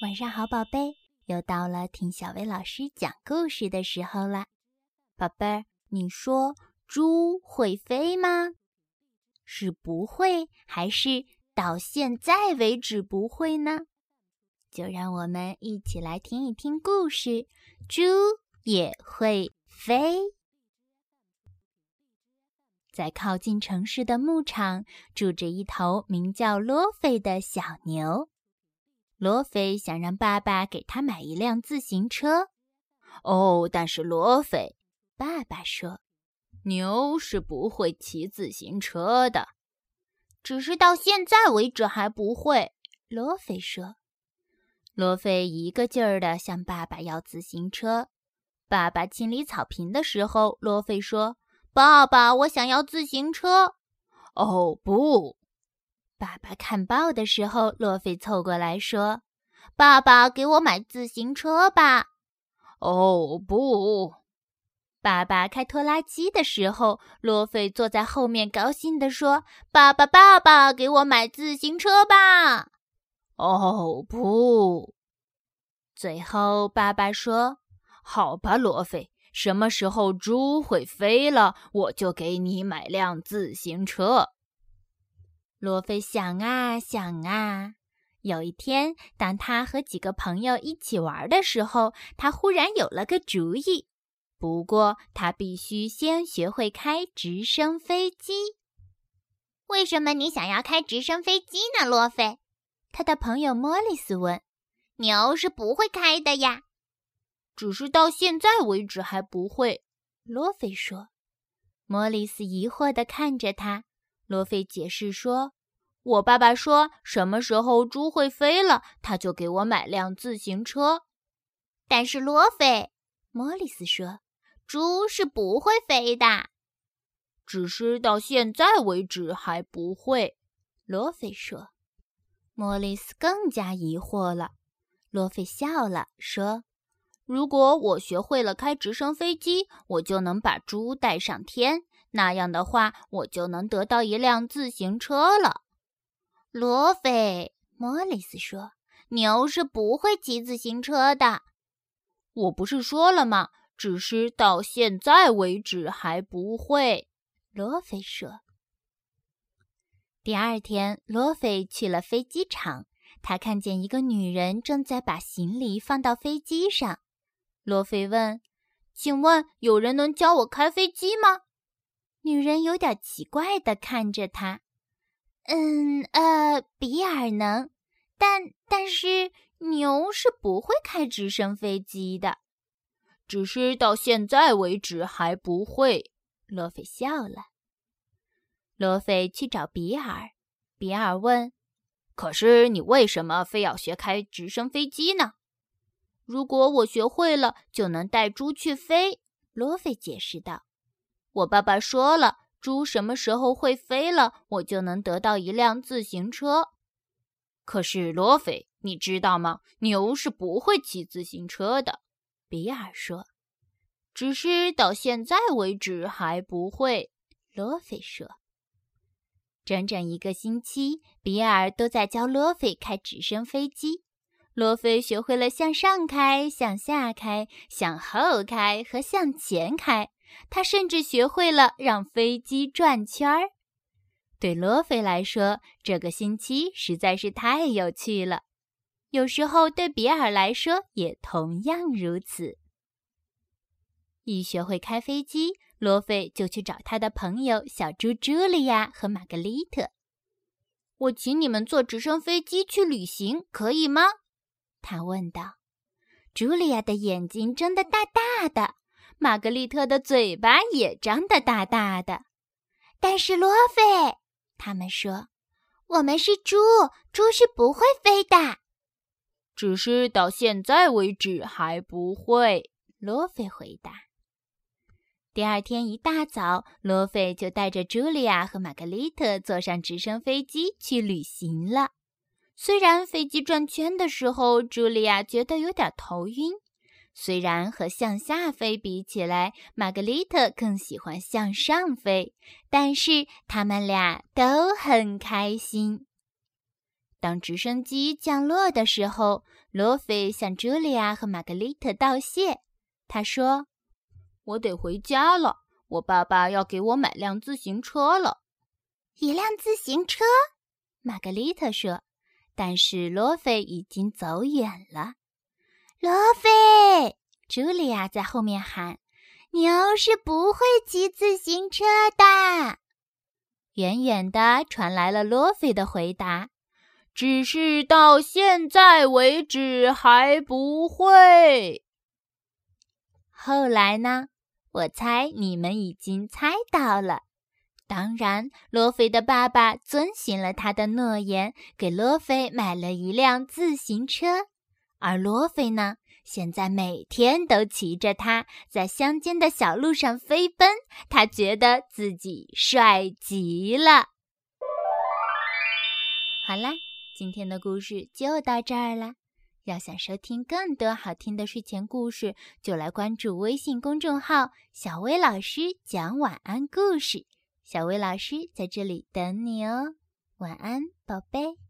晚上好，宝贝，又到了听小薇老师讲故事的时候了。宝贝儿，你说猪会飞吗？是不会，还是到现在为止不会呢？就让我们一起来听一听故事：猪也会飞。在靠近城市的牧场，住着一头名叫罗菲的小牛。罗菲想让爸爸给他买一辆自行车。哦，但是罗菲，爸爸说，牛是不会骑自行车的。只是到现在为止还不会。罗菲说。罗菲一个劲儿地向爸爸要自行车。爸爸清理草坪的时候，罗菲说：“爸爸，我想要自行车。”哦，不。爸爸看报的时候，洛菲凑过来说：“爸爸，给我买自行车吧。”哦，不！爸爸开拖拉机的时候，洛菲坐在后面，高兴地说：“爸爸，爸爸，给我买自行车吧。”哦，不！最后，爸爸说：“好吧，罗菲，什么时候猪会飞了，我就给你买辆自行车。”罗菲想啊想啊，有一天，当他和几个朋友一起玩的时候，他忽然有了个主意。不过，他必须先学会开直升飞机。为什么你想要开直升飞机呢，罗菲？他的朋友莫里斯问。牛是不会开的呀，只是到现在为止还不会。罗菲说。莫里斯疑惑地看着他。罗菲解释说：“我爸爸说，什么时候猪会飞了，他就给我买辆自行车。”但是罗菲，莫里斯说：“猪是不会飞的，只是到现在为止还不会。”罗菲说。莫里斯更加疑惑了。罗菲笑了，说：“如果我学会了开直升飞机，我就能把猪带上天。”那样的话，我就能得到一辆自行车了。罗菲，莫里斯说：“牛是不会骑自行车的。”我不是说了吗？只是到现在为止还不会。罗菲说。第二天，罗菲去了飞机场，他看见一个女人正在把行李放到飞机上。罗菲问：“请问有人能教我开飞机吗？”女人有点奇怪地看着他，嗯，呃，比尔能，但但是牛是不会开直升飞机的，只是到现在为止还不会。罗菲笑了。罗菲去找比尔，比尔问：“可是你为什么非要学开直升飞机呢？”如果我学会了，就能带猪去飞。罗菲解释道。我爸爸说了，猪什么时候会飞了，我就能得到一辆自行车。可是罗菲，你知道吗？牛是不会骑自行车的。比尔说：“只是到现在为止还不会。”罗菲说：“整整一个星期，比尔都在教罗菲开直升飞机。罗菲学会了向上开、向下开、向后开和向前开。”他甚至学会了让飞机转圈儿。对罗菲来说，这个星期实在是太有趣了。有时候，对比尔来说也同样如此。一学会开飞机，罗菲就去找他的朋友小猪茱莉亚和玛格丽特。我请你们坐直升飞机去旅行，可以吗？他问道。茱莉亚的眼睛睁得大大的。玛格丽特的嘴巴也张得大大的，但是罗菲，他们说，我们是猪，猪是不会飞的，只是到现在为止还不会。罗菲回答。第二天一大早，罗菲就带着茱莉亚和玛格丽特坐上直升飞机去旅行了。虽然飞机转圈的时候，茱莉亚觉得有点头晕。虽然和向下飞比起来，玛格丽特更喜欢向上飞，但是他们俩都很开心。当直升机降落的时候，罗菲向茱莉亚和玛格丽特道谢。他说：“我得回家了，我爸爸要给我买辆自行车了。”一辆自行车，玛格丽特说。但是罗菲已经走远了。罗菲，茱莉亚在后面喊：“牛是不会骑自行车的。”远远的传来了罗菲的回答：“只是到现在为止还不会。”后来呢？我猜你们已经猜到了。当然，罗菲的爸爸遵循了他的诺言，给罗菲买了一辆自行车。而罗菲呢，现在每天都骑着它在乡间的小路上飞奔，他觉得自己帅极了。好啦，今天的故事就到这儿了。要想收听更多好听的睡前故事，就来关注微信公众号“小薇老师讲晚安故事”。小薇老师在这里等你哦，晚安，宝贝。